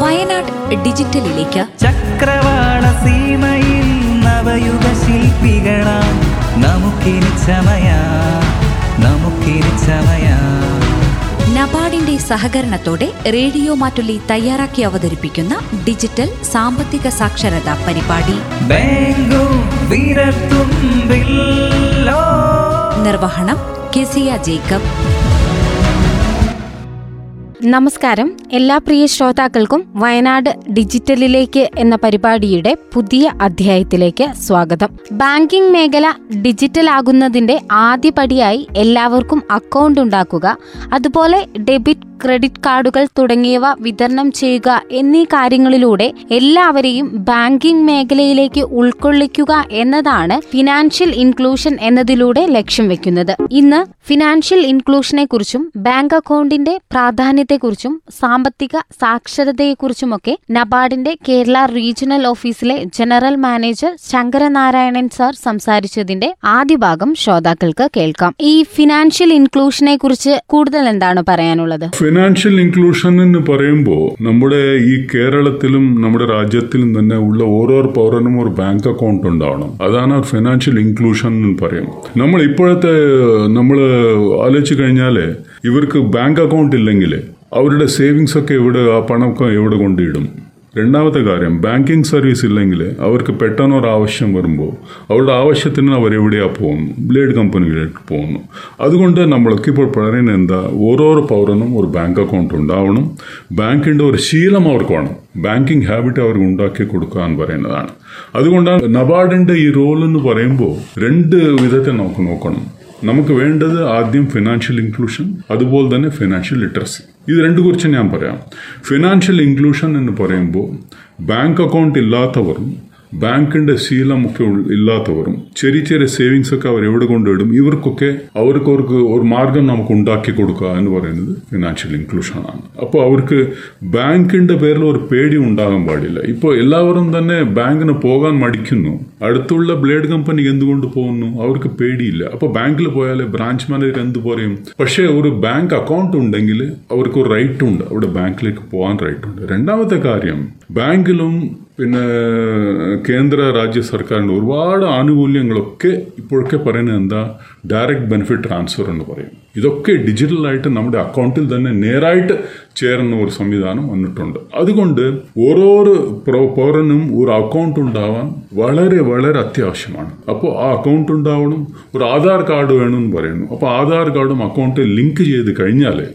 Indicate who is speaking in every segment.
Speaker 1: വയനാട് ഡിജിറ്റലിലേക്ക്.
Speaker 2: ചക്രവാള സീമയിൽ നവയുഗ ശില്പികളാം. നമുക്കിനി ചമയ നമുക്കിനി ചമയ.
Speaker 1: നബാർഡിന്റെ സഹകരണത്തോടെ റേഡിയോ മാറ്റുള്ളി തയ്യാറാക്കി അവതരിപ്പിക്കുന്ന ഡിജിറ്റൽ സാമ്പത്തിക സാക്ഷരതാ പരിപാടി. നിർവഹണം केसिया जेकब
Speaker 3: നമസ്കാരം. എല്ലാ പ്രിയ ശ്രോതാക്കൾക്കും വയനാട് ഡിജിറ്റലിലേക്ക് എന്ന പരിപാടിയുടെ പുതിയ അധ്യായത്തിലേക്ക് സ്വാഗതം. ബാങ്കിംഗ് മേഖല ഡിജിറ്റൽ ആകുന്നതിന്റെ ആദ്യപടിയായി എല്ലാവർക്കും അക്കൗണ്ട് ഉണ്ടാക്കുക അതുപോലെ ഡെബിറ്റ് ക്രെഡിറ്റ് കാർഡുകൾ തുടങ്ങിയവ വിതരണം ചെയ്യുക എന്നീ കാര്യങ്ങളിലൂടെ എല്ലാവരെയും ബാങ്കിംഗ് മേഖലയിലേക്ക് ഉൾക്കൊള്ളിക്കുക എന്നതാണ് ഫിനാൻഷ്യൽ ഇൻക്ലൂഷൻ എന്നതിലൂടെ ലക്ഷ്യം വെക്കുന്നത്. ഇന്ന് ഫിനാൻഷ്യൽ ഇൻക്ലൂഷനെ കുറിച്ചും ബാങ്ക് അക്കൗണ്ടിന്റെ പ്രാധാന്യത്തെക്കുറിച്ചും സാമ്പത്തിക സാക്ഷരതയെക്കുറിച്ചുമൊക്കെ നബാർഡിന്റെ കേരള റീജിയണൽ ഓഫീസിലെ ജനറൽ മാനേജർ ശങ്കരനാരായണൻ സാർ സംസാരിച്ചതിന്റെ ആദ്യ ഭാഗം ശ്രോതാക്കൾക്ക് കേൾക്കാം. ഈ ഫിനാൻഷ്യൽ ഇൻക്ലൂഷനെ കുറിച്ച് കൂടുതൽ എന്താണ് പറയാനുള്ളത്?
Speaker 4: ഫിനാൻഷ്യൽ ഇൻക്ലൂഷൻ എന്ന് പറയുമ്പോൾ നമ്മുടെ ഈ കേരളത്തിലും നമ്മുടെ രാജ്യത്തിലും തന്നെ ഉള്ള ഓരോ പൗരനും ഒരു ബാങ്ക് അക്കൗണ്ട് ഉണ്ടാവണം. അതാണ് ഫിനാൻഷ്യൽ ഇൻക്ലൂഷൻ എന്ന് പറയും. നമ്മൾ ഇപ്പോഴത്തെ നമ്മൾ ആലോചിച്ച് കഴിഞ്ഞാൽ ഇവർക്ക് ബാങ്ക് അക്കൗണ്ട് ഇല്ലെങ്കിൽ അവരുടെ സേവിങ്സ് ഒക്കെ എവിടെ ആ പണമൊക്കെ എവിടെ കൊണ്ടിടും? രണ്ടാമത്തെ കാര്യം ബാങ്കിങ് സർവീസ് ഇല്ലെങ്കിൽ അവർക്ക് പെട്ടെന്ന് ഒരു ആവശ്യം വരുമ്പോൾ അവരുടെ ആവശ്യത്തിന് അവർ എവിടെയാ പോകുന്നു? ബ്ലേഡ് കമ്പനികളിലേക്ക് പോകുന്നു. അതുകൊണ്ട് നമ്മൾക്ക് ഇപ്പോൾ പറയുന്നത് എന്താ? ഓരോരോ പൗരനും ഒരു ബാങ്ക് അക്കൗണ്ട് ഉണ്ടാവണം. ബാങ്കിന്റെ ഒരു ശീലം അവർക്ക് വേണം. ബാങ്കിങ് ഹാബിറ്റ് അവർക്ക് ഉണ്ടാക്കി കൊടുക്കുക എന്ന് പറയുന്നതാണ്. അതുകൊണ്ടാണ് നബാർഡിന്റെ ഈ റോൾ എന്ന് പറയുമ്പോൾ രണ്ട് വിധത്തെ നമുക്ക് നോക്കണം. നമുക്ക് വേണ്ടത് ആദ്യം ഫിനാൻഷ്യൽ ഇൻക്ലൂഷൻ അതുപോലെ തന്നെ ഫിനാൻഷ്യൽ ലിറ്ററസി ഇത് രണ്ടു കുറിച്ച് ഞാൻ പറയാം. ഫിനാൻഷ്യൽ ഇൻക്ലൂഷൻ എന്ന് പറയുമ്പോൾ ബാങ്ക് അക്കൗണ്ട് ഇല്ലാത്തവരും ബാങ്കിന്റെ ശീലമൊക്കെ ഇല്ലാത്തവരും ചെറിയ ചെറിയ സേവിങ്സ് ഒക്കെ അവർ എവിടെ കൊണ്ടിടും ഇവർക്കൊക്കെ അവർക്ക് അവർക്ക് ഒരു മാർഗം നമുക്ക് ഉണ്ടാക്കി കൊടുക്കുക എന്ന് പറയുന്നത് ഫിനാൻഷ്യൽ ഇൻക്ലൂഷൻ ആണ്. അപ്പോൾ അവർക്ക് ബാങ്കിന്റെ പേരിൽ ഒരു പേടി ഉണ്ടാകാൻ പാടില്ല. ഇപ്പോൾ എല്ലാവരും തന്നെ ബാങ്കിന് പോകാൻ മടിക്കുന്നു. അടുത്തുള്ള ബ്ലേഡ് കമ്പനി എന്തുകൊണ്ട് പോകുന്നു? അവർക്ക് പേടിയില്ല. അപ്പോൾ ബാങ്കിൽ പോയാൽ ബ്രാഞ്ച് മാനേജർ എന്ത് പറയും? പക്ഷേ ഒരു ബാങ്ക് അക്കൗണ്ട് ഉണ്ടെങ്കിൽ അവർക്ക് ഒരു റൈറ്റ് ഉണ്ട്. അവിടെ ബാങ്കിലേക്ക് പോകാൻ റൈറ്റ് ഉണ്ട്. രണ്ടാമത്തെ കാര്യം ബാങ്കിലും പിന്നെ കേന്ദ്ര രാജ്യ സർക്കാരിന്റെ ഒരുപാട് ആനുകൂല്യങ്ങളൊക്കെ ഇപ്പോഴൊക്കെ പറയുന്നത് എന്താ? ഡയറക്റ്റ് ബെനിഫിറ്റ് ട്രാൻസ്ഫർ എന്ന് പറയും. ഇതൊക്കെ ഡിജിറ്റലായിട്ട് നമ്മുടെ അക്കൗണ്ടിൽ തന്നെ നേരായിട്ട് ചേരുന്ന ഒരു സംവിധാനം വന്നിട്ടുണ്ട്. അതുകൊണ്ട് ഓരോരോ പ്രോ- പൗരനും ഒരു അക്കൗണ്ട് ഉണ്ടാവാൻ വളരെ വളരെ അത്യാവശ്യമാണ്. അപ്പോൾ ആ അക്കൗണ്ട് ഉണ്ടാവണം ഒരു ആധാർ കാർഡ് വേണമെന്ന് പറയുന്നു. അപ്പോൾ ആധാർ കാർഡും അക്കൗണ്ട് ലിങ്ക് ചെയ്ത് കഴിഞ്ഞാൽ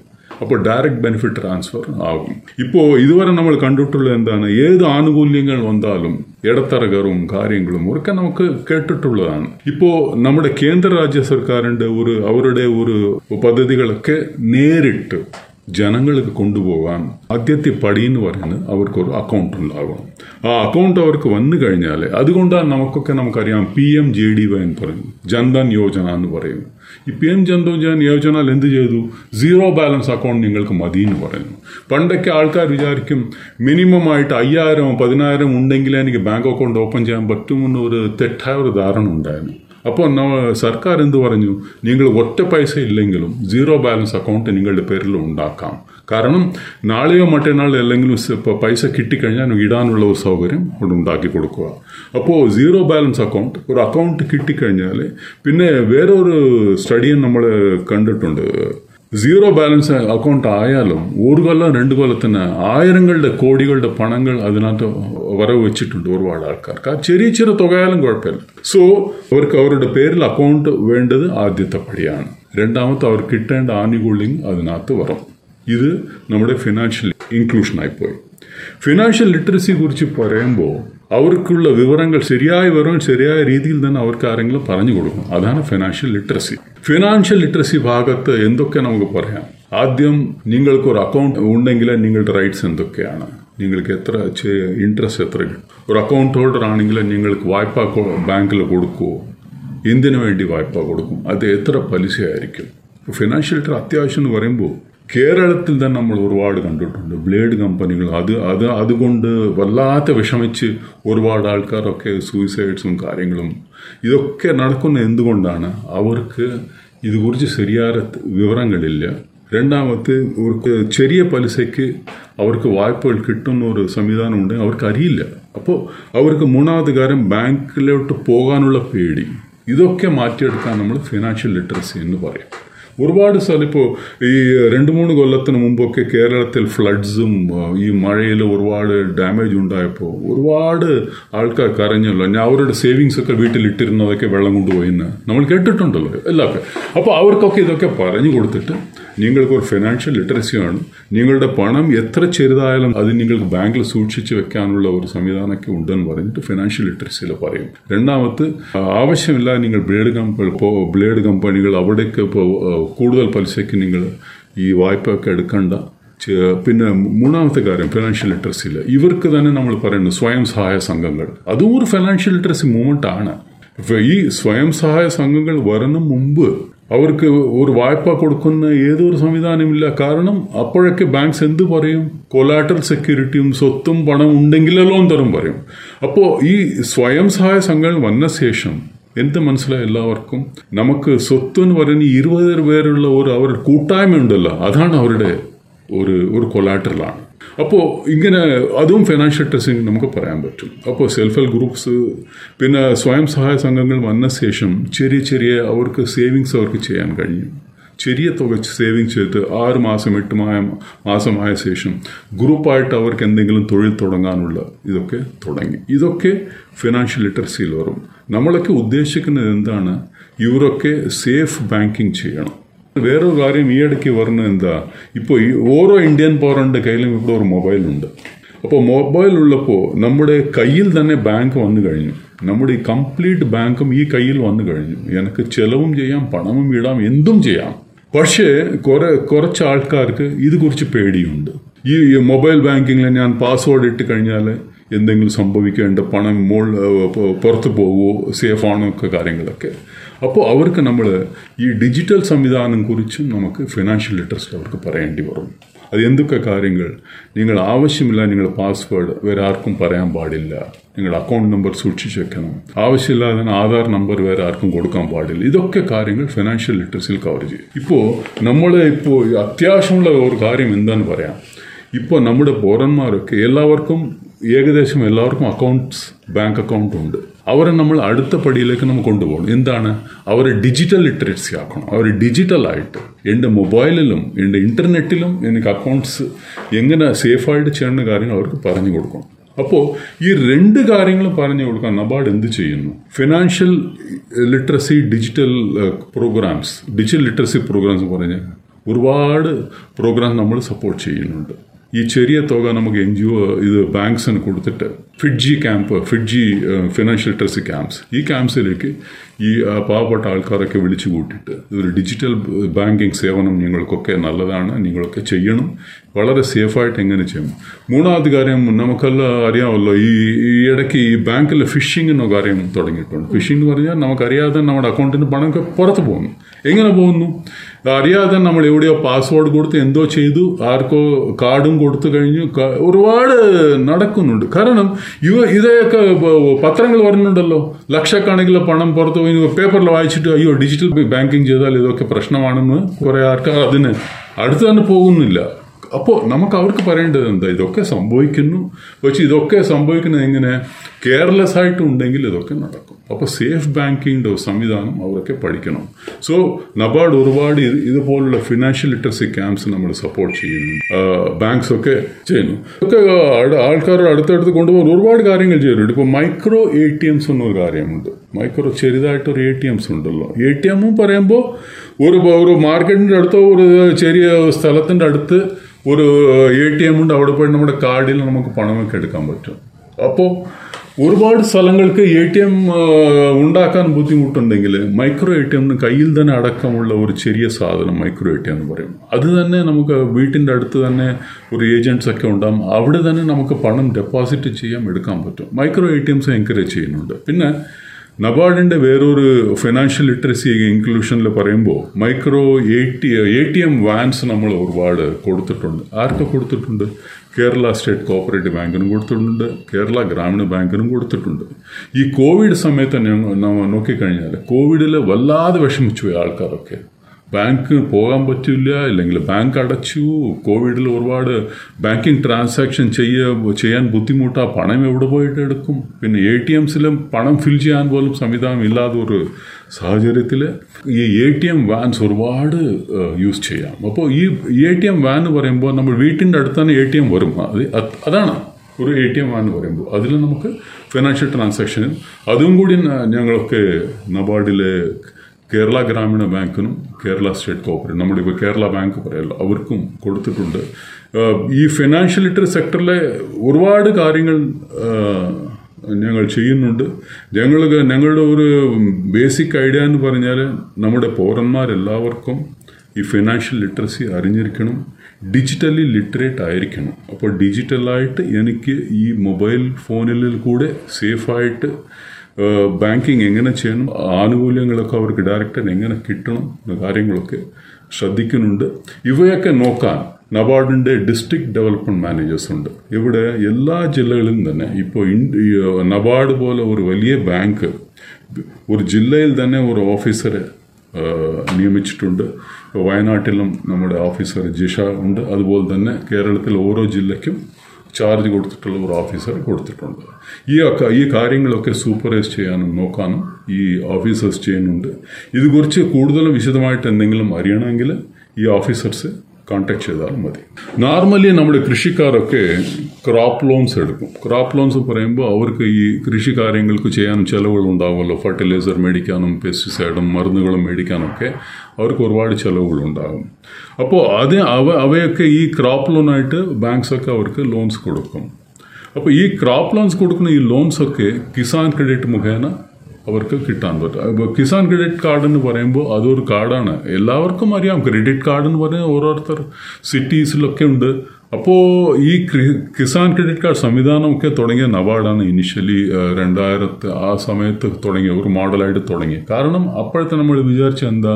Speaker 4: അപ്പോൾ ഡയറക്റ്റ് ബെനിഫിറ്റ് ട്രാൻസ്ഫർ ആകും ഇപ്പോൾ ഇതുവരെ നമ്മൾ കണ്ടിട്ടുള്ളത് എന്താണ്? ഏത് ആനുകൂല്യങ്ങൾ വന്നാലും ഇടത്തരകറും കാര്യങ്ങളും ഒക്കെ നമുക്ക് കേട്ടിട്ടുള്ളതാണ്. ഇപ്പോൾ നമ്മുടെ കേന്ദ്ര രാജ്യ സർക്കാരിന്റെ ഒരു അവരുടെ ഒരു പദ്ധതികളൊക്കെ നേരിട്ട് ജനങ്ങൾക്ക് കൊണ്ടുപോകാൻ ആദ്യത്തെ പടി എന്ന് പറയുന്നത് അവർക്കൊരു അക്കൗണ്ട് ഉണ്ടാകണം ആ അക്കൗണ്ട് അവർക്ക് വന്നു കഴിഞ്ഞാൽ അതുകൊണ്ടാണ് നമുക്കൊക്കെ നമുക്കറിയാം P M J D Y എന്ന് പറയും ജൻധൻ യോജന എന്ന് പറയുന്നു ഈ പി എം ജൻധൻ യോജനയിൽ എന്ത് ചെയ്തു? സീറോ ബാലൻസ് അക്കൗണ്ട് നിങ്ങൾക്ക് മതി എന്ന് പറയുന്നു. പണ്ടൊക്കെ ആൾക്കാർ വിചാരിക്കും മിനിമം ആയിട്ട് അയ്യായിരം പതിനായിരം ഉണ്ടെങ്കിലേ എനിക്ക് ബാങ്ക് അക്കൗണ്ട് ഓപ്പൺ ചെയ്യാൻ പറ്റുമെന്ന് ഒരു തെറ്റായ ഒരു ധാരണ ഉണ്ടായിരുന്നു. അപ്പോൾ സർക്കാർ എന്ത് പറഞ്ഞു? നിങ്ങൾ ഒറ്റ പൈസ ഇല്ലെങ്കിലും സീറോ ബാലൻസ് അക്കൗണ്ട് നിങ്ങളുടെ പേരിൽ ഉണ്ടാക്കാം. കാരണം നാളെയോ മറ്റന്നാളോ അല്ലെങ്കിലും പൈസ കിട്ടിക്കഴിഞ്ഞാൽ ഇടാനുള്ള ഒരു സൗകര്യം അവിടെ ഉണ്ടാക്കി കൊടുക്കുക. അപ്പോൾ സീറോ ബാലൻസ് അക്കൗണ്ട് ഒരു അക്കൗണ്ട് കിട്ടിക്കഴിഞ്ഞാൽ പിന്നെ വേറൊരു സ്റ്റഡിയും നമ്മൾ കണ്ടിട്ടുണ്ട്. സീറോ ബാലൻസ് അക്കൗണ്ട് ആയാലും ഒരു കൊല്ലം രണ്ട് കൊല്ലത്തിന് ആയിരങ്ങളുടെ കോടികളുടെ പണങ്ങൾ അതിനകത്ത് വരവ് വെച്ചിട്ടുണ്ട് ഒരുപാട് ആൾക്കാർക്ക് ആ ചെറിയ ചെറിയ തുകയാലും കുഴപ്പമില്ല സോ അവർക്ക് അവരുടെ പേരിൽ അക്കൗണ്ട് വേണ്ടത് ആദ്യത്തെ പടിയാണ് രണ്ടാമത്തെ അവർക്ക് കിട്ടേണ്ട ആനുകൂല്യം അതിനകത്ത് വരും ഇത് നമ്മുടെ ഫിനാൻഷ്യൽ ഇൻക്ലൂഷൻ ആയിപ്പോയി ഫിനാൻഷ്യൽ ലിറ്ററസിയെ കുറിച്ച് പറയുമ്പോൾ അവർക്കുള്ള വിവരങ്ങൾ ശരിയായ വിവരം ശരിയായ രീതിയിൽ തന്നെ അവർക്ക് ആരെങ്കിലും പറഞ്ഞു കൊടുക്കും. അതാണ് ഫിനാൻഷ്യൽ ലിറ്ററസി ഫിനാൻഷ്യൽ ലിറ്ററസി ഭാഗത്ത് എന്തൊക്കെ നമുക്ക് പറയാം? ആദ്യം നിങ്ങൾക്ക് ഒരു അക്കൗണ്ട് ഉണ്ടെങ്കിൽ നിങ്ങളുടെ റൈറ്റ്സ് എന്തൊക്കെയാണ്? നിങ്ങൾക്ക് എത്ര ഇൻട്രസ്റ്റ് എത്ര ഒരു അക്കൗണ്ട് ഹോൾഡർ ആണെങ്കിൽ നിങ്ങൾക്ക് വായ്പ ബാങ്കിൽ കൊടുക്കുമോ എന്തിനു വേണ്ടി വായ്പ കൊടുക്കും? അത് എത്ര പലിശയായിരിക്കും? ഫിനാൻഷ്യൽ ലിറ്റർ അത്യാവശ്യം എന്ന് പറയുമ്പോൾ കേരളത്തിൽ തന്നെ നമ്മൾ ഒരുപാട് കണ്ടിട്ടുണ്ട്. ബ്ലേഡ് കമ്പനികൾ അത് അത് അതുകൊണ്ട് വല്ലാത്ത വിഷമിച്ച് ഒരുപാട് ആൾക്കാരൊക്കെ സൂയിസൈഡ്സും കാര്യങ്ങളും ഇതൊക്കെ നടക്കുന്ന എന്തുകൊണ്ടാണ്? അവർക്ക് ഇതുകുറിച്ച് ശരിയായ വിവരങ്ങളില്ല. രണ്ടാമത്തെ അവർക്ക് ചെറിയ പലിശയ്ക്ക് അവർക്ക് വായ്പകൾ കിട്ടുന്ന ഒരു സംവിധാനം ഉണ്ട് അവർക്ക് അറിയില്ല. അപ്പോൾ അവർക്ക് മൂന്നാമത് കാര്യം ബാങ്കിലോട്ട് പോകാനുള്ള പേടി. ഇതൊക്കെ മാറ്റിയെടുക്കാൻ നമ്മൾ ഫിനാൻഷ്യൽ ലിറ്ററസി എന്ന് പറയും. ഒരുപാട് സ്ഥലം ഇപ്പോൾ ഈ രണ്ട് മൂന്ന് കൊല്ലത്തിന് മുമ്പൊക്കെ കേരളത്തിൽ ഫ്ലഡ്സും ഈ മഴയിൽ ഒരുപാട് ഡാമേജ് ഉണ്ടായപ്പോൾ ഒരുപാട് ആൾക്കാർ കരഞ്ഞല്ലോ. ഞാൻ അവരുടെ സേവിങ്സ് ഒക്കെ വീട്ടിലിട്ടിരുന്നതൊക്കെ വെള്ളം കൊണ്ടുപോയിന്ന് നമ്മൾ കേട്ടിട്ടുണ്ടല്ലോ എല്ലാവർക്കും. അപ്പോൾ അവർക്കൊക്കെ ഇതൊക്കെ പറഞ്ഞു കൊടുത്തിട്ട് നിങ്ങൾക്ക് ഒരു ഫിനാൻഷ്യൽ ലിറ്ററസി ആണ് നിങ്ങളുടെ പണം എത്ര ചെറുതായാലും അത് നിങ്ങൾക്ക് ബാങ്കിൽ സൂക്ഷിച്ച് വെക്കാനുള്ള ഒരു സംവിധാനമൊക്കെ ഉണ്ടെന്ന് പറഞ്ഞിട്ട് ഫിനാൻഷ്യൽ ലിറ്ററസിയിൽ പറയും. രണ്ടാമത് ആവശ്യമില്ല നിങ്ങൾ ബ്ലേഡ് കമ്പനി ബ്ലേഡ് കമ്പനികൾ അവിടേക്ക് ഇപ്പോൾ കൂടുതൽ പലിശയ്ക്ക് നിങ്ങൾ ഈ വായ്പയൊക്കെ എടുക്കേണ്ട. പിന്നെ മൂന്നാമത്തെ കാര്യം ഫിനാൻഷ്യൽ ലിറ്ററസിയിൽ ഇവർക്ക് തന്നെ നമ്മൾ പറയുന്നു സ്വയം സഹായ സംഘങ്ങൾ. അതും ഒരു ഫിനാൻഷ്യൽ ലിറ്ററസി മൂവ്മെന്റ് ആണ്. ഈ സ്വയം സഹായ സംഘങ്ങൾ വരുന്ന മുമ്പ് അവർക്ക് ഒരു വായ്പ കൊടുക്കുന്ന ഏതൊരു സംവിധാനമില്ല കാരണം അപ്പോഴൊക്കെ ബാങ്ക്സ് എന്ത് പറയും? കൊലാട്ടൽ സെക്യൂരിറ്റിയും സ്വത്തും പണം ഉണ്ടെങ്കിലേ ലോൺ തരും പറയും. അപ്പോൾ ഈ സ്വയം സഹായ സംഘങ്ങൾ വന്ന ശേഷം എന്ത് മനസ്സിലായി എല്ലാവർക്കും? നമുക്ക് സ്വത്ത് എന്ന് പറയുന്ന ഇരുപത് പേരുള്ള ഒരു അവരുടെ കൂട്ടായ്മ ഉണ്ടല്ലോ അതാണ് അവരുടെ ഒരു ഒരു കൊലാറ്ററലാണ് അപ്പോൾ ഇങ്ങനെ അതും ഫിനാൻഷ്യൽ ടെസ്റ്റിംഗ് നമുക്ക് പറയാൻ പറ്റും. അപ്പോൾ സെൽഫ് ഹെൽപ്പ് ഗ്രൂപ്പ്സ് പിന്നെ സ്വയം സഹായ സംഘങ്ങൾ വന്ന ശേഷം ചെറിയ ചെറിയ അവർക്ക് സേവിങ്സ് അവർക്ക് ചെയ്യാൻ കഴിഞ്ഞു ചെറിയ തുക സേവിങ് ചെയ്തിട്ട് ആറ് മാസം എട്ട് മായ മാസമായ ശേഷം ഗ്രൂപ്പായിട്ട് അവർക്ക് എന്തെങ്കിലും തൊഴിൽ തുടങ്ങാനുള്ള ഇതൊക്കെ തുടങ്ങി. ഇതൊക്കെ ഫിനാൻഷ്യൽ ലിറ്ററസിയിൽ വരും. നമ്മളൊക്കെ ഉദ്ദേശിക്കുന്നത് എന്താണ്? ഇവരൊക്കെ സേഫ് ബാങ്കിങ് ചെയ്യണം. വേറൊരു കാര്യം ഈ ഇടയ്ക്ക് പറഞ്ഞത് എന്താ? ഇപ്പോൾ ഈ ഓരോ ഇന്ത്യൻ പൗരന്റെ കയ്യിലും ഇവിടെ ഒരു മൊബൈലുണ്ട് അപ്പോൾ മൊബൈൽ ഉള്ളപ്പോൾ നമ്മുടെ കയ്യിൽ തന്നെ ബാങ്ക് വന്നു കഴിഞ്ഞു. നമ്മുടെ ഈ കംപ്ലീറ്റ് ബാങ്കും ഈ കയ്യിൽ വന്നു കഴിഞ്ഞു. എനിക്ക് ചെലവും ചെയ്യാം പണവും ഇടാം എന്തും ചെയ്യാം. പക്ഷേ കുറെ കുറച്ച് ആൾക്കാർക്ക് ഇത് കുറിച്ച് പേടിയുണ്ട്. ഈ മൊബൈൽ ബാങ്കിങ്ങിൽ ഞാൻ പാസ്വേഡ് ഇട്ട് കഴിഞ്ഞാൽ എന്തെങ്കിലും സംഭവിക്കേണ്ട പണം മോൾ പുറത്തു പോകുമോ സേഫ് ആണോ ഒക്കെ കാര്യങ്ങളൊക്കെ. അപ്പോൾ അവർക്ക് നമ്മൾ ഈ ഡിജിറ്റൽ സംവിധാനം കുറിച്ചും നമുക്ക് ഫിനാൻഷ്യൽ ലിറ്ററസി അവർക്ക് പറയേണ്ടി വരും. അത് എന്തൊക്കെ കാര്യങ്ങൾ? നിങ്ങൾ ആവശ്യമില്ല നിങ്ങളുടെ പാസ്വേഡ് വേറെ ആർക്കും പറയാൻ പാടില്ല. നിങ്ങളുടെ അക്കൗണ്ട് നമ്പർ സൂക്ഷിച്ചു വെക്കണം. ആവശ്യമില്ലാതെ ആധാർ നമ്പർ വേറെ ആർക്കും കൊടുക്കാൻ പാടില്ല. ഇതൊക്കെ കാര്യങ്ങൾ ഫിനാൻഷ്യൽ ലിറ്ററസിയിൽ കവർ ചെയ്യും. ഇപ്പോൾ നമ്മൾ ഇപ്പോൾ അത്യാവശ്യമുള്ള ഒരു കാര്യം എന്താണെന്ന് പറയാം. ഇപ്പോൾ നമ്മുടെ പൗരന്മാരൊക്കെ എല്ലാവർക്കും ഏകദേശം എല്ലാവർക്കും അക്കൗണ്ട്സ് ബാങ്ക് അക്കൗണ്ട് ഉണ്ട്. അവരെ നമ്മൾ അടുത്ത പടിയിലേക്ക് നമ്മൾ കൊണ്ടുപോകണം. എന്താണ്? അവരെ ഡിജിറ്റൽ ലിറ്ററസി ആക്കണം. അവർ ഡിജിറ്റലായിട്ട് എന്റെ മൊബൈലിലും എന്റെ ഇന്റർനെറ്റിലും എനിക്ക് അക്കൗണ്ട്സ് എങ്ങനെ സേഫായിട്ട് ചെയ്യേണ്ട കാര്യങ്ങൾ അവർക്ക് പറഞ്ഞു കൊടുക്കണം. അപ്പോൾ ഈ രണ്ട് കാര്യങ്ങളും പറഞ്ഞു കൊടുക്കാൻ നബാർഡ് എന്ത് ചെയ്യുന്നു? Financial literacy digital programmes digital literacy programmes പറഞ്ഞ് ഒരുപാട് പ്രോഗ്രാം നമ്മൾ സപ്പോർട്ട് ചെയ്യുന്നുണ്ട്. ഈ ചെറിയ തുക നമുക്ക് എൻ ജി ഒ ഇത് ബാങ്ക്സിന് കൊടുത്തിട്ട് ഫിഡ്ജി ക്യാമ്പ് ഫിഡ്ജി ഫിനാൻഷ്യൽ ലിറ്ററസി ക്യാമ്പ്സ് ഈ ക്യാമ്പ്സിലേക്ക് ഈ പാവപ്പെട്ട ആൾക്കാരൊക്കെ വിളിച്ചു കൂട്ടിയിട്ട് ഒരു ഡിജിറ്റൽ ബാങ്കിങ് സേവനം നിങ്ങൾക്കൊക്കെ നല്ലതാണ് നിങ്ങളൊക്കെ ചെയ്യണം വളരെ സേഫായിട്ട് എങ്ങനെ ചെയ്യണം. മൂന്നാമത് കാര്യം നമുക്കെല്ലാം അറിയാമല്ലോ ഈ ഈ ഇടയ്ക്ക് ഈ ബാങ്കിൽ ഫിഷിംഗ് എന്ന കാര്യം തുടങ്ങിയിട്ടുണ്ട്. ഫിഷിംഗ് എന്ന് പറഞ്ഞാൽ നമുക്കറിയാതെ നമ്മുടെ അക്കൗണ്ടിന് പണമൊക്കെ പുറത്ത് പോകുന്നു. എങ്ങനെ പോകുന്നു? അറിയാതെ നമ്മൾ എവിടെയോ പാസ്വേഡ് കൊടുത്ത് എന്തോ ചെയ്തു ആർക്കോ കാർഡും കൊടുത്തു കഴിഞ്ഞു ഒരുപാട് നടക്കുന്നുണ്ട്. കാരണം ഇവ ഇതൊക്കെ പത്രങ്ങൾ വരുന്നുണ്ടല്ലോ ലക്ഷക്കണക്കിന് പണം പുറത്ത് പേപ്പറിൽ വായിച്ചിട്ട് അയ്യോ ഡിജിറ്റൽ ബാങ്കിങ് ചെയ്താൽ ഇതൊക്കെ പ്രശ്നമാണെന്ന് കുറെ ആൾക്കാർ അതിന് അടുത്ത് തന്നെ പോകുന്നില്ല. അപ്പോൾ നമുക്ക് അവർക്ക് പറയേണ്ടത് എന്താ? ഇതൊക്കെ സംഭവിക്കുന്നു. പക്ഷെ ഇതൊക്കെ സംഭവിക്കുന്നത് എങ്ങനെ? കെയർലെസ് ആയിട്ട് ഉണ്ടെങ്കിൽ ഇതൊക്കെ നടക്കും. അപ്പോൾ സേഫ് ബാങ്കിങ്ങിന്റെ സംവിധാനം അവരൊക്കെ പഠിക്കണം. സോ നബാർഡ് ഒരുപാട് ഇത് ഇതുപോലുള്ള ഫിനാൻഷ്യൽ ലിറ്ററസി ക്യാമ്പ്സ് നമ്മൾ സപ്പോർട്ട് ചെയ്യുന്നു. ബാങ്ക്സ് ഒക്കെ ചെയ്യുന്നു. ഒക്കെ ആൾക്കാരുടെ അടുത്തടുത്ത് കൊണ്ടുപോകാൻ ഒരുപാട് കാര്യങ്ങൾ ചെയ്യുന്നുണ്ട്. ഇപ്പോൾ മൈക്രോ എ ടി എംസ് എന്നൊരു കാര്യമുണ്ട്. മൈക്രോ ചെറുതായിട്ടൊരു എ ടി എംസ് ഉണ്ടല്ലോ. എ ടി എമ്മും പറയുമ്പോൾ ഒരു ഒരു മാർക്കറ്റിന്റെ അടുത്തോ ഒരു ചെറിയ സ്ഥലത്തിന്റെ അടുത്ത് ഒരു എ ടി എം ഉണ്ട് അവിടെ പോയി നമ്മുടെ കാർഡിൽ നമുക്ക് പണമൊക്കെ എടുക്കാൻ പറ്റും. അപ്പോൾ ഒരുപാട് സ്ഥലങ്ങൾക്ക് എ ടി എം ഉണ്ടാക്കാൻ ബുദ്ധിമുട്ടുണ്ടെങ്കിൽ മൈക്രോ എ ടി എമ്മിന് കയ്യിൽ തന്നെ അടക്കമുള്ള ഒരു ചെറിയ സാധനം മൈക്രോ എ ടി എം എന്ന് പറയും. അത് തന്നെ നമുക്ക് വീട്ടിന്റെ അടുത്ത് തന്നെ ഒരു ഏജന്റ്സ് ഒക്കെ ഉണ്ടാകും അവിടെ തന്നെ നമുക്ക് പണം ഡെപ്പോസിറ്റ് ചെയ്യാം എടുക്കാൻ പറ്റും. Micro A T Ms encourage ചെയ്യുന്നുണ്ട്. പിന്നെ നബാർഡിന്റെ വേറൊരു ഫിനാൻഷ്യൽ ലിറ്ററസി ഇൻക്ലൂഷനിൽ പറയുമ്പോൾ micro A T A T M vans നമ്മൾ ഒരുപാട് കൊടുത്തിട്ടുണ്ട്. ആർക്ക് കൊടുത്തിട്ടുണ്ട്? കേരള സ്റ്റേറ്റ് കോപ്പറേറ്റീവ് ബാങ്കിനും കൊടുത്തിട്ടുണ്ട്. കേരള ഗ്രാമീണ ബാങ്കിനും കൊടുത്തിട്ടുണ്ട്. ഈ കോവിഡ് സമയത്ത് ഞങ്ങൾ നോക്കിക്കഴിഞ്ഞാൽ കോവിഡിൽ വല്ലാതെ വിഷമിച്ചു പോയി ആൾക്കാരൊക്കെ ബാങ്ക് പോകാൻ പറ്റില്ല ഇല്ലെങ്കിൽ ബാങ്ക് അടച്ചു കോവിഡിൽ ഒരുപാട് ബാങ്കിങ് ട്രാൻസാക്ഷൻ ചെയ്യ ചെയ്യാൻ ബുദ്ധിമുട്ടാ പണം എവിടെ പോയിട്ട് എടുക്കും? പിന്നെ എ ടി എംസിലും പണം ഫിൽ ചെയ്യാൻ പോലും സംവിധാനം ഇല്ലാത്ത ഒരു സാഹചര്യത്തിൽ ഈ എ ടി എം വാൻസ് ഒരുപാട് യൂസ് ചെയ്യാം. അപ്പോൾ ഈ എ ടി എം വാൻ എന്ന് പറയുമ്പോൾ നമ്മൾ വീട്ടിന്റെ അടുത്ത് തന്നെ എ ടി എം വരും. അത് അത് അതാണ് ഒരു എ ടി എം വാൻ പറയുമ്പോൾ. അതിൽ നമുക്ക് ഫിനാൻഷ്യൽ ട്രാൻസാക്ഷനും അതും കൂടി ഞങ്ങളൊക്കെ നബാർഡിലെ കേരള ഗ്രാമീണ ബാങ്കിനും കേരള സ്റ്റേറ്റ് കോപ്പറേറ്റ് നമ്മളിപ്പോൾ കേരള ബാങ്ക് പറയല്ലോ അവർക്കും കൊടുത്തിട്ടുണ്ട്. ഈ ഫിനാൻഷ്യൽ ലിറ്ററി സെക്ടറിലെ ഒരുപാട് കാര്യങ്ങൾ ഞങ്ങൾ ചെയ്യുന്നുണ്ട്. ഞങ്ങൾ ഞങ്ങളുടെ ഒരു ബേസിക് ഐഡിയ എന്ന് പറഞ്ഞാൽ നമ്മുടെ പൗരന്മാരെല്ലാവർക്കും ഈ ഫിനാൻഷ്യൽ ലിറ്ററസി അറിഞ്ഞിരിക്കണം ഡിജിറ്റലി ലിറ്ററേറ്റ് ആയിരിക്കണം. അപ്പോൾ ഡിജിറ്റലായിട്ട് എനിക്ക് ഈ മൊബൈൽ ഫോണിൽ കൂടെ സേഫായിട്ട് ബാങ്കിങ് എങ്ങനെ ചെയ്യണം? ആനുകൂല്യങ്ങളൊക്കെ അവർക്ക് ഡയറക്റ്റ് എങ്ങനെ കിട്ടണം? എന്ന കാര്യങ്ങളൊക്കെ ശ്രദ്ധിക്കുന്നുണ്ട്. ഇവയൊക്കെ നോക്കാൻ നബാർഡിന്റെ ഡിസ്ട്രിക്ട് ഡെവലപ്മെന്റ് മാനേജേഴ്സ് ഉണ്ട്. ഇവിടെ എല്ലാ ജില്ലകളിലും തന്നെ ഇപ്പോൾ നബാർഡ് പോലെ ഒരു വലിയ ബാങ്ക് ഒരു ജില്ലയിൽ തന്നെ ഒരു ഓഫീസറെ നിയമിച്ചിട്ടുണ്ട്. വയനാട്ടിലും നമ്മുടെ ഓഫീസർ ജിഷ ഉണ്ട്. അതുപോലെ തന്നെ കേരളത്തിൽ ഓരോ ജില്ലയ്ക്കും ചാർജ് കൊടുത്തിട്ടുള്ള ഒരു ഓഫീസർ കൊടുത്തിട്ടുണ്ട്. ഈ ഈ കാര്യങ്ങളൊക്കെ സൂപ്പർവൈസ് ചെയ്യാനും നോക്കാനും ഈ ഓഫീസേഴ്സ് ചെയ്യുന്നുണ്ട്. ഇതുകുറിച്ച് കൂടുതലും വിശദമായിട്ട് എന്തെങ്കിലും അറിയണമെങ്കിൽ ഈ ഓഫീസേഴ്സ് കോൺടാക്ട് ചെയ്താൽ മതി. നോർമലി നമ്മുടെ കൃഷിക്കാരൊക്കെ ക്രോപ്പ് ലോൺസ് എടുക്കും. ക്രോപ്പ് ലോൺസ് പറയുമ്പോൾ അവർക്ക് ഈ കൃഷി കാര്യങ്ങൾക്ക് ചെയ്യാനും ചിലവുകൾ ഉണ്ടാകുമല്ലോ ഫർട്ടിലൈസർ മേടിക്കാനും പെസ്റ്റിസൈഡും മരുന്നുകളും മേടിക്കാനൊക്കെ അവർക്ക് ഒരുപാട് ചിലവുകൾ ഉണ്ടാകും അപ്പോൾ അത് അവ അവയൊക്കെ ഈ ക്രോപ്പ് ലോണായിട്ട് ബാങ്ക്സൊക്കെ അവർക്ക് ലോൺസ് കൊടുക്കും. അപ്പോൾ ഈ ക്രോപ്പ് ലോൺസ് കൊടുക്കുന്ന ഈ ലോൺസൊക്കെ കിസാൻ ക്രെഡിറ്റ് മുഖേന അവർക്ക് കിട്ടാൻ പറ്റും. കിസാൻ ക്രെഡിറ്റ് കാർഡ് എന്ന് പറയുമ്പോൾ അതൊരു കാർഡാണ് എല്ലാവർക്കും അറിയാം. ക്രെഡിറ്റ് കാർഡ് എന്ന് പറഞ്ഞാൽ ഓരോരുത്തർ സിറ്റീസിലൊക്കെ ഉണ്ട്. അപ്പോൾ ഈ കിസാൻ ക്രെഡിറ്റ് കാർഡ് സംവിധാനമൊക്കെ തുടങ്ങിയ നബാർഡാണ് ഇനിഷ്യലി രണ്ടായിരത്ത് ആ സമയത്ത് തുടങ്ങിയ ഒരു മോഡലായിട്ട് തുടങ്ങി കാരണം അപ്പോഴത്തെ നമ്മൾ വിചാരിച്ച എന്താ?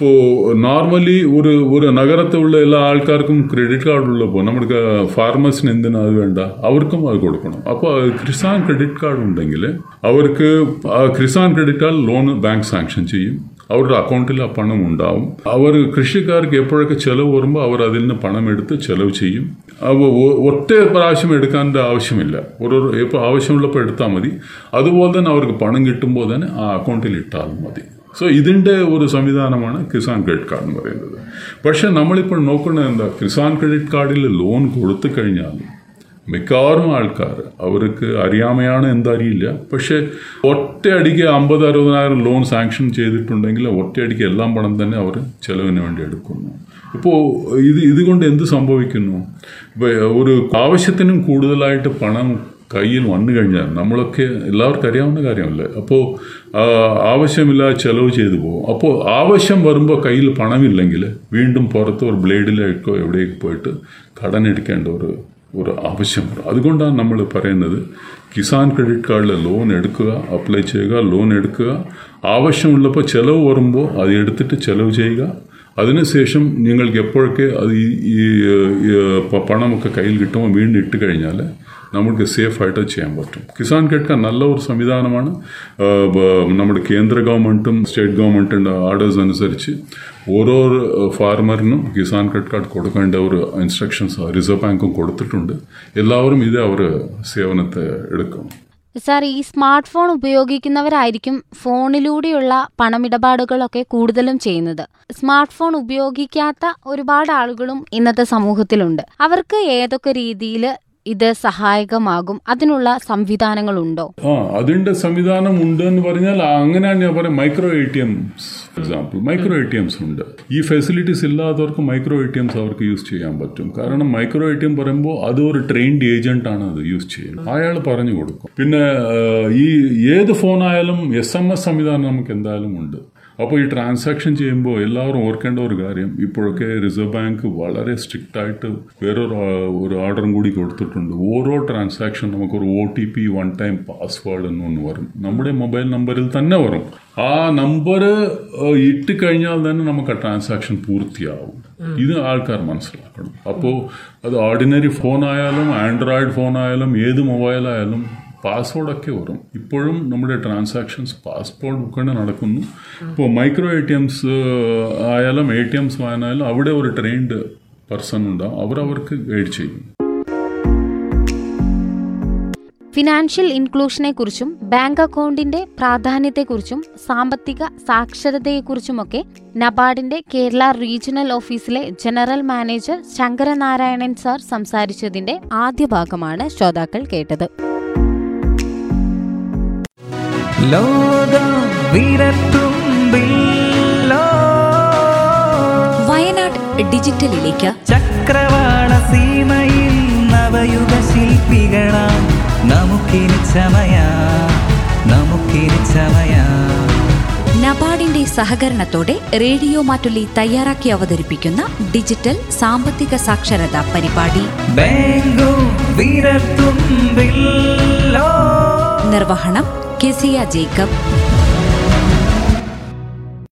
Speaker 4: ഇപ്പോൾ നോർമലി ഒരു ഒരു നഗരത്തിലുള്ള എല്ലാ ആൾക്കാർക്കും ക്രെഡിറ്റ് കാർഡ് ഉള്ളപ്പോൾ നമ്മുടെ ഫാർമേഴ്സിന് എന്തിനാ അത് വേണ്ട? അവർക്കും അത് കൊടുക്കണം. അപ്പോൾ കിസാൻ ക്രെഡിറ്റ് കാർഡ് ഉണ്ടെങ്കിൽ അവർക്ക് ആ Kisan credit card loan bank sanction ചെയ്യും. അവരുടെ അക്കൗണ്ടിൽ ആ പണം ഉണ്ടാവും. അവർ കൃഷിക്കാർക്ക് എപ്പോഴൊക്കെ ചിലവ് വരുമ്പോൾ അവർ അതിൽ നിന്ന് പണം എടുത്ത് ചിലവ് ചെയ്യും. അപ്പോൾ ഒ- ഒറ്റ പ്രാവശ്യം എടുക്കാന്റെ ആവശ്യമില്ല. ഒരു ഇപ്പോൾ ആവശ്യമുള്ളപ്പോൾ എടുത്താൽ മതി. അതുപോലെ തന്നെ അവർക്ക് പണം കിട്ടുമ്പോൾ തന്നെ ആ അക്കൗണ്ടിൽ ഇട്ടാൽ മതി. സോ ഇതിന്റെ ഒരു സംവിധാനമാണ് കിസാൻ ക്രെഡിറ്റ് കാർഡ് എന്ന് പറയുന്നത്. പക്ഷേ നമ്മളിപ്പോൾ നോക്കുന്നത് എന്താ? കിസാൻ ക്രെഡിറ്റ് കാർഡിൽ ലോൺ കൊടുത്തു കഴിഞ്ഞാൽ മിക്കവാറും ആൾക്കാർ അവർക്ക് അറിയാമയാണ് എന്തറിയില്ല പക്ഷേ ഒറ്റയടിക്ക് അമ്പത് അറുപതിനായിരം ലോൺ സാങ്ഷൻ ചെയ്തിട്ടുണ്ടെങ്കിൽ ഒറ്റയടിക്ക് എല്ലാം പണം തന്നെ അവർ ചെലവിന് വേണ്ടി എടുക്കുന്നു. ഇപ്പോൾ ഇത് ഇതുകൊണ്ട് എന്ത് സംഭവിക്കുന്നു? ഒരു ആവശ്യത്തിനും കൂടുതലായിട്ട് പണം കയ്യിൽ വന്നു കഴിഞ്ഞാൽ നമ്മളൊക്കെ എല്ലാവർക്കും അറിയാവുന്ന കാര്യമല്ലേ? അപ്പോൾ ആ, ആവശ്യമില്ലാതെ ചെലവ് ചെയ്തു പോകും. അപ്പോൾ ആവശ്യം വരുമ്പോൾ കയ്യിൽ പണമില്ലെങ്കിൽ വീണ്ടും പുറത്ത് ഒരു ബ്ലേഡിലേക്കോ എവിടേക്ക് പോയിട്ട് കടൻ എടുക്കേണ്ട ഒരു ഒരു ആവശ്യം വരും. അതുകൊണ്ടാണ് നമ്മൾ പറയുന്നത് കിസാൻ ക്രെഡിറ്റ് കാർഡിൽ ലോൺ എടുക്കുക അപ്ലൈ ചെയ്യുക ലോൺ എടുക്കുക. ആവശ്യമുള്ളപ്പോൾ ചിലവ് വരുമ്പോൾ അത് എടുത്തിട്ട് ചിലവ് ചെയ്യുക. അതിനുശേഷം നിങ്ങൾക്ക് എപ്പോഴൊക്കെ അത് ഈ ഈ, ഈ, പ- പണമൊക്കെ കയ്യിൽ കിട്ടുമ്പോൾ വീണ്ടും ഇട്ട് കഴിഞ്ഞാൽ നമുക്ക് സേഫായിട്ട് ചെയ്യാൻ പറ്റും. കിസാൻ കെട്ട നല്ല ഒരു സംവിധാനമാണ്. നമ്മുടെ കേന്ദ്ര ഗവൺമെന്റും സ്റ്റേറ്റ് ഗവൺമെന്റിന്റെ ഓർഡേഴ്സ് അനുസരിച്ച് ഓരോ ഫാർമറിനും കിസാൻ ക്രെഡിറ്റ് കാർഡ് കൊടുക്കേണ്ട ഒരു ഇൻസ്ട്രക്ഷൻസ് റിസർവ് ബാങ്കും കൊടുത്തിട്ടുണ്ട്. എല്ലാവരും ഇത് അവർ സേവനത്തെ എടുക്കും.
Speaker 3: സാർ ഈ സ്മാർട്ട് ഫോൺ ഉപയോഗിക്കുന്നവരായിരിക്കും ഫോണിലൂടെയുള്ള പണമിടപാടുകളൊക്കെ കൂടുതലും ചെയ്യുന്നത്. സ്മാർട്ട് ഫോൺ ഉപയോഗിക്കാത്ത ഒരുപാട് ആളുകളും ഇന്നത്തെ സമൂഹത്തിലുണ്ട്. അവർക്ക് ഏതൊക്കെ രീതിയിൽ ഇത് സഹായകമാകും. അതിനുള്ള സംവിധാനങ്ങളുണ്ടോ?
Speaker 4: ആ അതിന്റെ സംവിധാനം ഉണ്ട് എന്ന് പറഞ്ഞാൽ അങ്ങനെയാണ് ഞാൻ പറയാം micro A T Ms example micro A T Ms ഉണ്ട്. ഈ ഫെസിലിറ്റീസ് ഇല്ലാത്തവർക്ക് മൈക്രോ എ ടി എംസ് അവർക്ക് യൂസ് ചെയ്യാൻ പറ്റും. കാരണം മൈക്രോ എ ടി എം പറയുമ്പോൾ അത് ഒരു ട്രെയിൻഡ് ഏജന്റ് ആണ് അത് യൂസ് ചെയ്യുന്നത്. അയാൾ പറഞ്ഞു കൊടുക്കും. പിന്നെ ഈ ഏത് ഫോണായാലും എസ് എം എസ് സംവിധാനം നമുക്ക് എന്തായാലും ഉണ്ട്. അപ്പോൾ ഈ ട്രാൻസാക്ഷൻ ചെയ്യുമ്പോൾ എല്ലാവരും ഓർക്കേണ്ട ഒരു കാര്യം ഇപ്പോഴൊക്കെ റിസർവ് ബാങ്ക് വളരെ സ്ട്രിക്റ്റ് ആയിട്ട് വേറൊരു ഒരു ഓർഡറും കൂടി കൊടുത്തിട്ടുണ്ട്. ഓരോ ട്രാൻസാക്ഷൻ നമുക്കൊരു O T P one time password എന്നൊന്ന് വരും. നമ്മുടെ മൊബൈൽ നമ്പറിൽ തന്നെ വരും. ആ നമ്പർ ഇട്ട് കഴിഞ്ഞാൽ തന്നെ നമുക്ക് ആ ട്രാൻസാക്ഷൻ പൂർത്തിയാവും. ഇത് ആൾക്കാർ മനസ്സിലാക്കണം. അപ്പോൾ അത് ഓർഡിനറി ഫോൺ ആയാലും ആൻഡ്രോയിഡ് ഫോൺ ആയാലും ഏത് മൊബൈൽ ആയാലും പാസ്വേഡൊക്കെ വരും ഇപ്പോഴും നമ്മുടെ ട്രാൻസാക്ഷൻസ് പാസ്പോർട്ട് മുഖേന നടക്കുന്നു. ഇപ്പോൾ മൈക്രോ എ ടി എംസ് ആയാലും എ ടി എംസ് ആയാലും അവിടെ ഒരു ട്രെയിൻഡ് പേഴ്സൺ ഉണ്ടാവും അവരവർക്ക് ഗൈഡ് ചെയ്യും.
Speaker 3: ഫിനാൻഷ്യൽ ഇൻക്ലൂഷനെക്കുറിച്ചും ബാങ്ക് അക്കൗണ്ടിന്റെ പ്രാധാന്യത്തെക്കുറിച്ചും സാമ്പത്തിക സാക്ഷരതയെക്കുറിച്ചുമൊക്കെ നബാർഡിന്റെ കേരള റീജിയണൽ ഓഫീസിലെ ജനറൽ മാനേജർ ശങ്കരനാരായണൻ സാർ സംസാരിച്ചതിന്റെ ആദ്യ ഭാഗമാണ് ശ്രോതാക്കൾ കേട്ടത്.
Speaker 1: വയനാട് ഡിജിറ്റലിലേക്ക്.
Speaker 2: ചക്രവാള സീമയിൽ നവയുഗ ശില്പികളാം. നമുക്കിനി ചമയ. നമുക്കിനി ചമയ.
Speaker 1: നബാർഡിന്റെ സഹകരണത്തോടെ റേഡിയോ മാറ്റുള്ളി തയ്യാറാക്കി അവതരിപ്പിക്കുന്ന ഡിജിറ്റൽ സാമ്പത്തിക സാക്ഷരതാ പരിപാടി. നിർവഹണം केसिया जेकब।